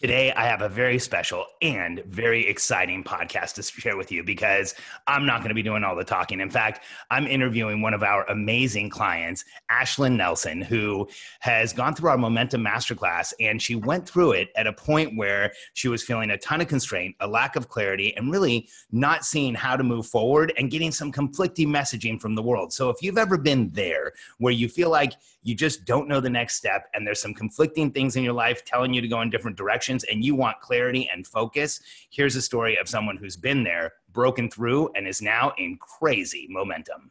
Today, I have a very special and very exciting podcast to share with you because I'm not going to be doing all the talking. In fact, I'm interviewing one of our amazing clients, Ashlyn Nelson, who has gone through our Momentum Masterclass. And she went through it at a point where she was feeling a ton of constraint, a lack of clarity, and really not seeing how to move forward and getting some conflicting messaging from the world. So, if you've ever been there where you feel like you just don't know the next step and there's some conflicting things in your life telling you to go in different directions and you want clarity and focus. Here's a story of someone who's been there broken through and is now in crazy momentum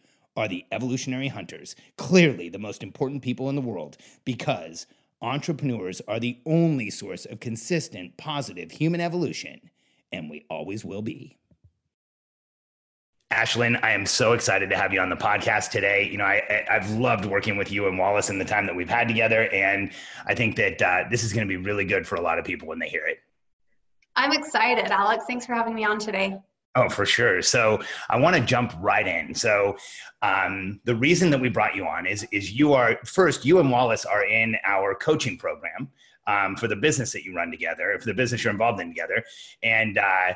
are the evolutionary hunters, clearly the most important people in the world, because entrepreneurs are the only source of consistent, positive human evolution, and we always will be. Ashlyn, I am so excited to have you on the podcast today. You know, I, have loved working with you and Wallace in the time that we've had together, and I think that uh, this is going to be really good for a lot of people when they hear it. I'm excited, Alex. Thanks for having me on today. Oh, for sure. So I want to jump right in. So um, the reason that we brought you on is is you are first you and Wallace are in our coaching program um, for the business that you run together, for the business you're involved in together, and. Uh,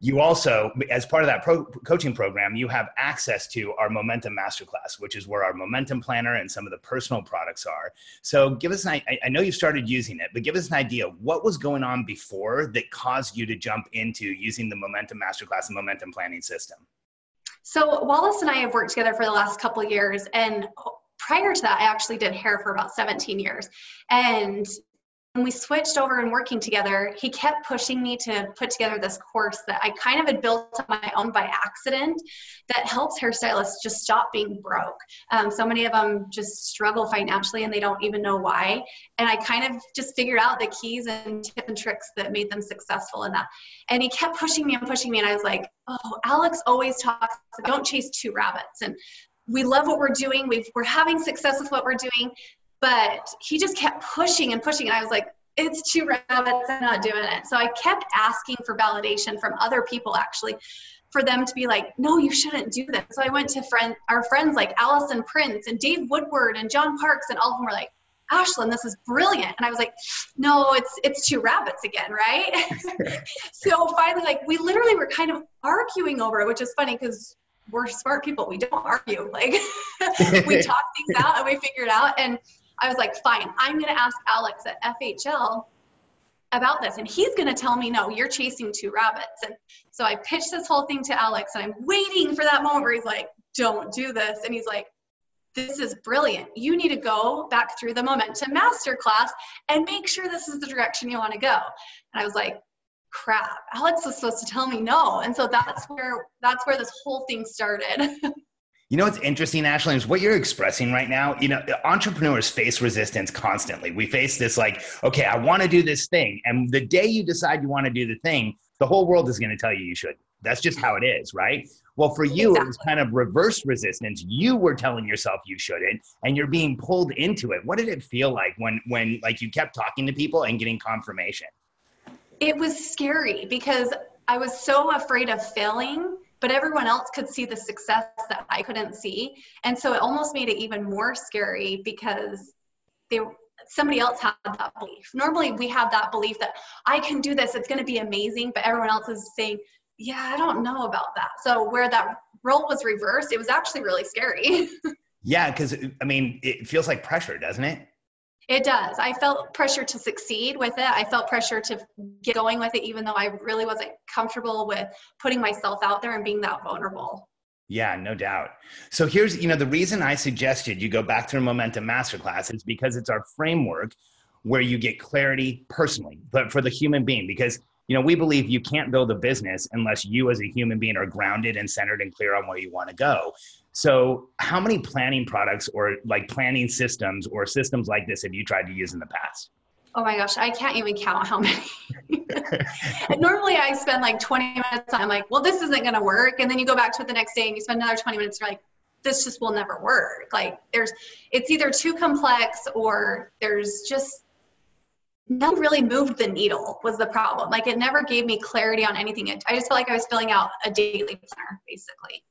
you also, as part of that pro- coaching program, you have access to our Momentum Masterclass, which is where our Momentum Planner and some of the personal products are. So, give us an I I know you started using it, but give us an idea what was going on before that caused you to jump into using the Momentum Masterclass and Momentum Planning system. So, Wallace and I have worked together for the last couple years, and prior to that, I actually did hair for about 17 years. And we switched over and working together, he kept pushing me to put together this course that I kind of had built on my own by accident that helps hairstylists just stop being broke. Um, so many of them just struggle financially and they don't even know why. And I kind of just figured out the keys and tips and tricks that made them successful in that. And he kept pushing me and pushing me. And I was like, oh, Alex always talks, don't chase two rabbits. And we love what we're doing. we are having success with what we're doing but he just kept pushing and pushing and i was like it's two rabbits i'm not doing it. So i kept asking for validation from other people actually for them to be like no you shouldn't do this. So i went to friend our friends like allison prince and dave woodward and john parks and all of them were like ashlyn this is brilliant. And i was like no it's it's two rabbits again right? So finally like we literally were kind of arguing over it which is funny because we're smart people we don't argue like we talk things out and we figure it out and I was like, fine, I'm going to ask Alex at FHL about this. And he's going to tell me, no, you're chasing two rabbits. And so I pitched this whole thing to Alex and I'm waiting for that moment where he's like, don't do this. And he's like, this is brilliant. You need to go back through the momentum masterclass and make sure this is the direction you want to go. And I was like, crap, Alex was supposed to tell me no. And so that's where that's where this whole thing started. You know what's interesting, Ashley, is what you're expressing right now. You know, entrepreneurs face resistance constantly. We face this like, okay, I want to do this thing. And the day you decide you want to do the thing, the whole world is going to tell you you should. That's just how it is, right? Well, for you, exactly. it was kind of reverse resistance. You were telling yourself you shouldn't, and you're being pulled into it. What did it feel like when, when like you kept talking to people and getting confirmation? It was scary because I was so afraid of failing but everyone else could see the success that I couldn't see. And so it almost made it even more scary because they somebody else had that belief. Normally we have that belief that I can do this, it's going to be amazing, but everyone else is saying, "Yeah, I don't know about that." So where that role was reversed, it was actually really scary. yeah, cuz I mean, it feels like pressure, doesn't it? It does. I felt pressure to succeed with it. I felt pressure to get going with it, even though I really wasn't comfortable with putting myself out there and being that vulnerable. Yeah, no doubt. So here's, you know, the reason I suggested you go back through Momentum Masterclass is because it's our framework where you get clarity personally, but for the human being, because you know, we believe you can't build a business unless you as a human being are grounded and centered and clear on where you want to go. So, how many planning products or like planning systems or systems like this have you tried to use in the past? Oh my gosh, I can't even count how many. And normally I spend like 20 minutes. I'm like, well, this isn't going to work. And then you go back to it the next day and you spend another 20 minutes. You're like, this just will never work. Like, there's, it's either too complex or there's just nothing really moved the needle was the problem. Like it never gave me clarity on anything. I just felt like I was filling out a daily planner, basically.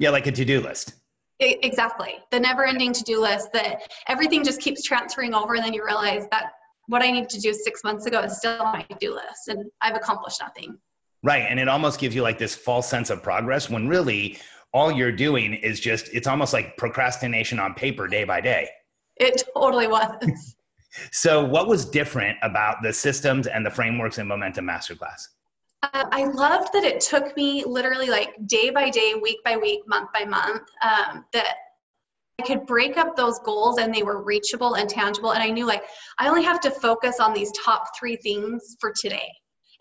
Yeah, like a to-do list. It, exactly. The never-ending to-do list that everything just keeps transferring over, and then you realize that what I need to do six months ago is still on my to-do list, and I've accomplished nothing. Right, and it almost gives you like this false sense of progress when really all you're doing is just it's almost like procrastination on paper day by day. It totally was. So, what was different about the systems and the frameworks in Momentum Masterclass? Uh, I loved that it took me literally like day by day, week by week, month by month, um, that I could break up those goals and they were reachable and tangible. And I knew like I only have to focus on these top three things for today.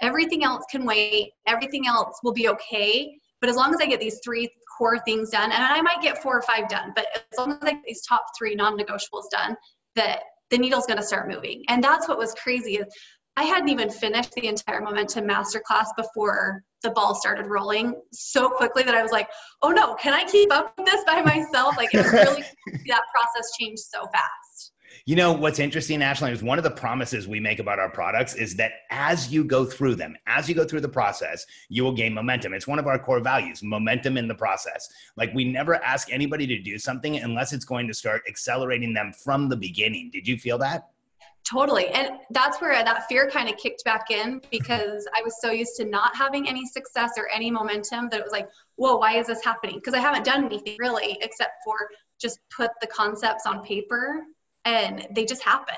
Everything else can wait, everything else will be okay. But as long as I get these three core things done, and I might get four or five done, but as long as I get these top three non negotiables done, that the needle's going to start moving. And that's what was crazy is I hadn't even finished the entire momentum masterclass before the ball started rolling so quickly that I was like, oh no, can I keep up with this by myself? Like it really that process changed so fast. You know, what's interesting, Ashley, is one of the promises we make about our products is that as you go through them, as you go through the process, you will gain momentum. It's one of our core values, momentum in the process. Like we never ask anybody to do something unless it's going to start accelerating them from the beginning. Did you feel that? Totally. And that's where that fear kind of kicked back in because I was so used to not having any success or any momentum that it was like, whoa, why is this happening? Because I haven't done anything really except for just put the concepts on paper and they just happen.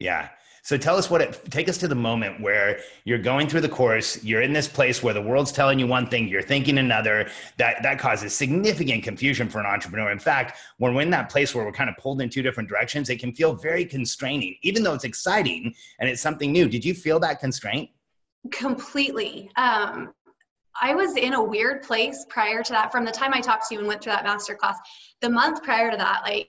Yeah. So tell us what it take us to the moment where you're going through the course, you're in this place where the world's telling you one thing, you're thinking another. That that causes significant confusion for an entrepreneur. In fact, when we're in that place where we're kind of pulled in two different directions, it can feel very constraining, even though it's exciting and it's something new. Did you feel that constraint? Completely. Um, I was in a weird place prior to that. From the time I talked to you and went through that master class, the month prior to that, like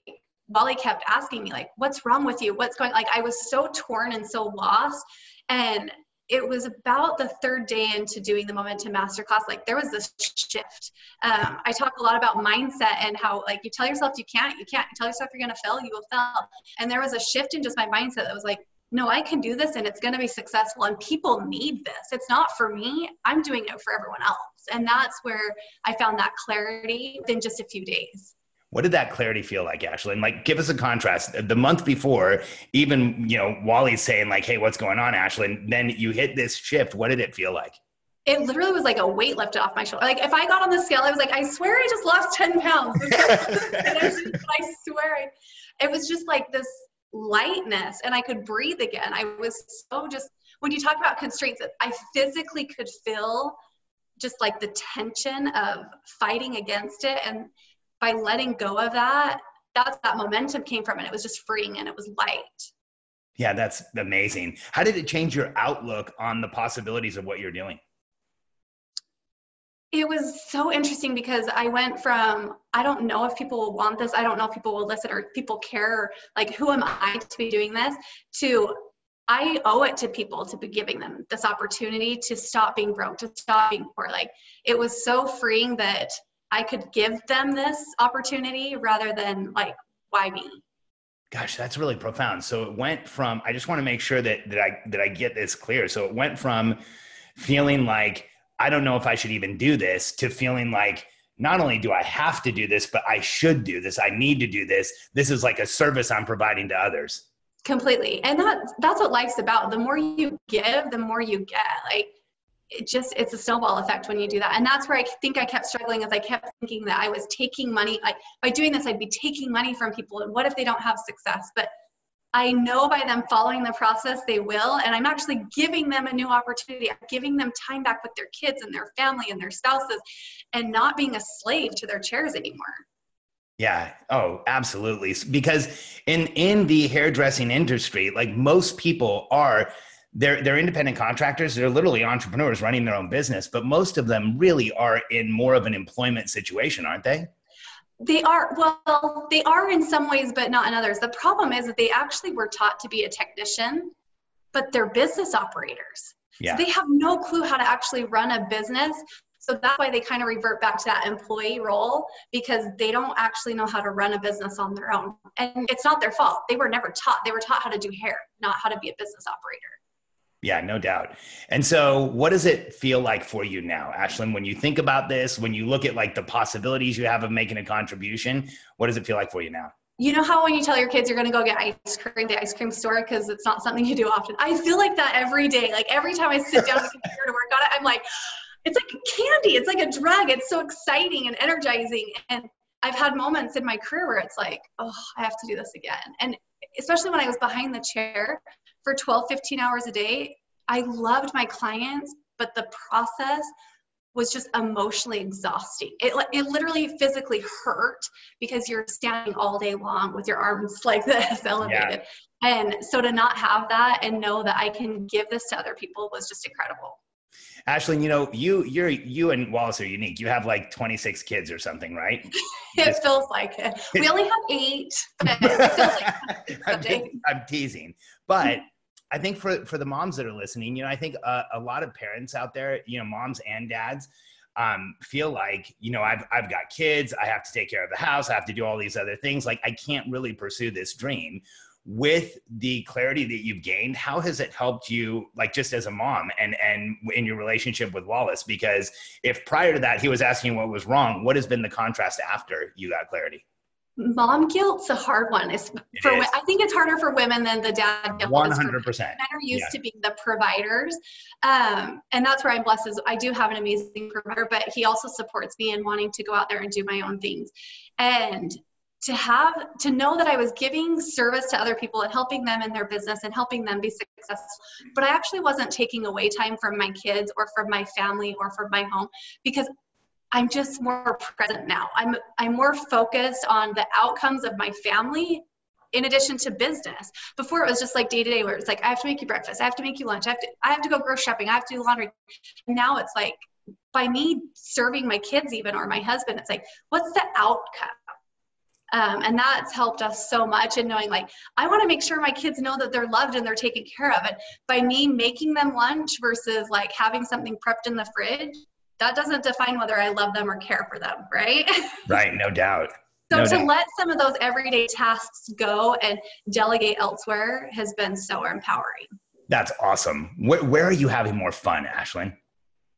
Wally kept asking me like, "What's wrong with you? What's going?" Like I was so torn and so lost, and it was about the third day into doing the momentum masterclass like there was this shift. Um, i talk a lot about mindset and how like you tell yourself you can't you can't. You tell yourself you're going to fail you will fail. And there was a shift in just my mindset that was like no i can do this and it's going to be successful and people need this. It's not for me. I'm doing it for everyone else. And that's where i found that clarity within just a few days what did that clarity feel like, Ashley? And like, give us a contrast. The month before, even you know, Wally's saying like, "Hey, what's going on, Ashley?" And then you hit this shift. What did it feel like? It literally was like a weight lifted off my shoulder. Like if I got on the scale, I was like, I swear I just lost ten pounds. I, I swear, it was just like this lightness, and I could breathe again. I was so just when you talk about constraints, I physically could feel just like the tension of fighting against it and by letting go of that, that's that momentum came from, and it was just freeing and it was light. Yeah, that's amazing. How did it change your outlook on the possibilities of what you're doing? It was so interesting because I went from I don't know if people will want this, I don't know if people will listen or people care, like who am I to be doing this, to I owe it to people to be giving them this opportunity to stop being broke, to stop being poor. Like it was so freeing that I could give them this opportunity rather than like, why me? Gosh, that's really profound. So it went from I just want to make sure that that I that I get this clear. So it went from feeling like I don't know if I should even do this to feeling like not only do I have to do this, but I should do this. I need to do this. This is like a service I'm providing to others. Completely. And that that's what life's about. The more you give, the more you get. Like it just it's a snowball effect when you do that and that's where i think i kept struggling as i kept thinking that i was taking money like by doing this i'd be taking money from people and what if they don't have success but I know by them following the process they will, and I'm actually giving them a new opportunity. I'm giving them time back with their kids and their family and their spouses and not being a slave to their chairs anymore. Yeah. Oh, absolutely. Because in in the hairdressing industry, like most people are they're they're independent contractors, they're literally entrepreneurs running their own business, but most of them really are in more of an employment situation, aren't they? They are, well, they are in some ways, but not in others. The problem is that they actually were taught to be a technician, but they're business operators. Yeah. So they have no clue how to actually run a business. So that's why they kind of revert back to that employee role because they don't actually know how to run a business on their own. And it's not their fault. They were never taught. They were taught how to do hair, not how to be a business operator. Yeah, no doubt. And so, what does it feel like for you now, Ashlyn, when you think about this, when you look at like the possibilities you have of making a contribution, what does it feel like for you now? You know how when you tell your kids you're going to go get ice cream the ice cream store because it's not something you do often? I feel like that every day. Like every time I sit down to computer to work on it, I'm like, it's like candy. It's like a drug. It's so exciting and energizing. And I've had moments in my career where it's like, oh, I have to do this again. And especially when I was behind the chair, for 12, 15 hours a day, I loved my clients, but the process was just emotionally exhausting. It, it literally physically hurt because you're standing all day long with your arms like this elevated. Yeah. And so to not have that and know that I can give this to other people was just incredible. Ashley, you know, you you're you and Wallace are unique. You have like 26 kids or something, right? it just, feels like it. We only have eight, but it feels like I'm, I'm teasing. But I think for for the moms that are listening, you know, I think uh, a lot of parents out there, you know, moms and dads, um, feel like you know I've I've got kids, I have to take care of the house, I have to do all these other things. Like I can't really pursue this dream. With the clarity that you've gained, how has it helped you, like just as a mom and and in your relationship with Wallace? Because if prior to that he was asking what was wrong, what has been the contrast after you got clarity? Mom guilt's a hard one. It's for is. I think it's harder for women than the dad guilt. One hundred percent. Men are used yeah. to being the providers, um, and that's where I'm blessed. Is I do have an amazing provider, but he also supports me in wanting to go out there and do my own things, and to have to know that I was giving service to other people and helping them in their business and helping them be successful, but I actually wasn't taking away time from my kids or from my family or from my home because I'm just more present now. I'm I'm more focused on the outcomes of my family in addition to business. Before it was just like day to day where it's like I have to make you breakfast, I have to make you lunch, I have to I have to go grocery shopping, I have to do laundry. Now it's like by me serving my kids even or my husband, it's like what's the outcome? Um, and that's helped us so much in knowing like i want to make sure my kids know that they're loved and they're taken care of and by me making them lunch versus like having something prepped in the fridge that doesn't define whether I love them or care for them, right? Right, no doubt. so no to doubt. let some of those everyday tasks go and delegate elsewhere has been so empowering. That's awesome. Where, where are you having more fun, Ashlyn?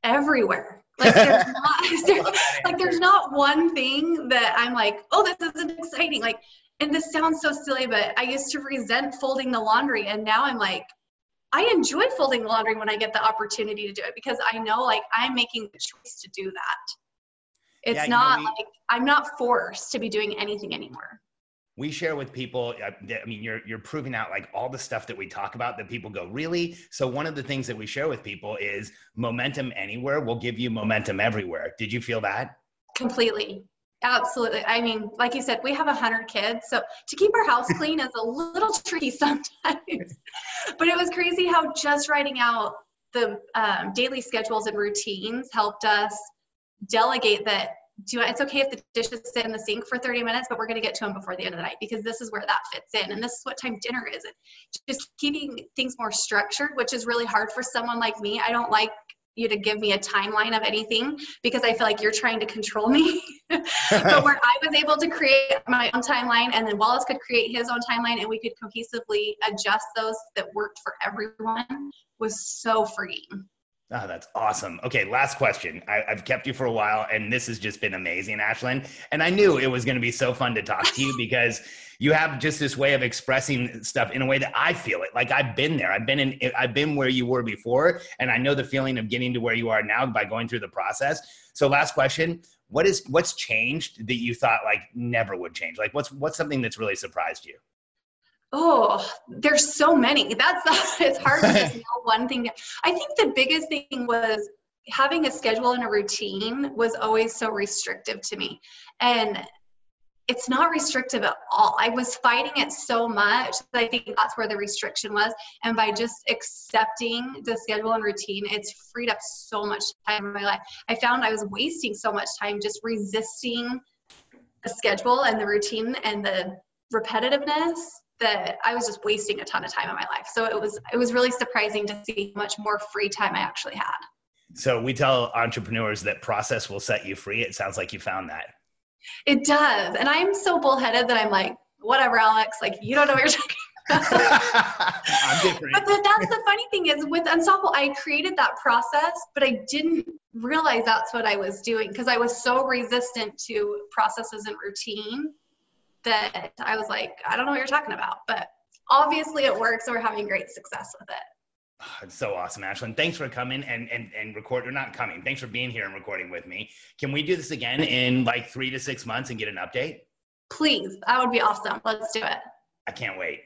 Everywhere. Like there's not like there's not one thing that I'm like, oh, this isn't exciting. Like, and this sounds so silly, but I used to resent folding the laundry, and now I'm like, I enjoy folding laundry when I get the opportunity to do it because I know like I'm making the choice to do that. It's yeah, not know, we, like I'm not forced to be doing anything anymore. We share with people. Uh, I mean, you're you're proving out like all the stuff that we talk about that people go really. So one of the things that we share with people is momentum anywhere will give you momentum everywhere. Did you feel that? Completely. Absolutely. I mean, like you said, we have a hundred kids, so to keep our house clean is a little tricky sometimes. but it was crazy how just writing out the um, daily schedules and routines helped us delegate that. Do it's okay if the dishes sit in the sink for 30 minutes, but we're going to get to them before the end of the night because this is where that fits in, and this is what time dinner is. And just keeping things more structured, which is really hard for someone like me. I don't like you to give me a timeline of anything because I feel like you're trying to control me. but where I was able to create my own timeline and then Wallace could create his own timeline and we could cohesively adjust those that worked for everyone was so freeing. Oh, that's awesome. Okay, last question. I, have kept you for a while, and this has just been amazing, Ashlyn. And I knew it was going to be so fun to talk to you because you have just this way of expressing stuff in a way that I feel it. Like I've been there. I've been in. I've been where you were before, and I know the feeling of getting to where you are now by going through the process. So, last question: What is what's changed that you thought like never would change? Like, what's what's something that's really surprised you? Oh, there's so many. That's it's hard to just know one thing. I think the biggest thing was having a schedule and a routine was always so restrictive to me. And it's not restrictive at all. I was fighting it so much that I think that's where the restriction was. And by just accepting the schedule and routine, it's freed up so much time in my life. I found I was wasting so much time just resisting the schedule and the routine and the repetitiveness that I was just wasting a ton of time in my life. So it was it was really surprising to see how much more free time I actually had. So we tell entrepreneurs that process will set you free. It sounds like you found that. It does. And I'm so bullheaded that I'm like, whatever, Alex, like you don't know what you're talking I'm different. But the, that's the funny thing is with Unstoppable, I created that process, but I didn't realize that's what I was doing because I was so resistant to processes and routine that I was like, I don't know what you're talking about. But obviously it works, and we're having great success with it. Oh, it's so awesome, Ashlyn. Thanks for coming and and and record or not coming. Thanks for being here and recording with me. Can we do this again in like three to six months and get an update? Please, that would be awesome. Let's do it. I can't wait.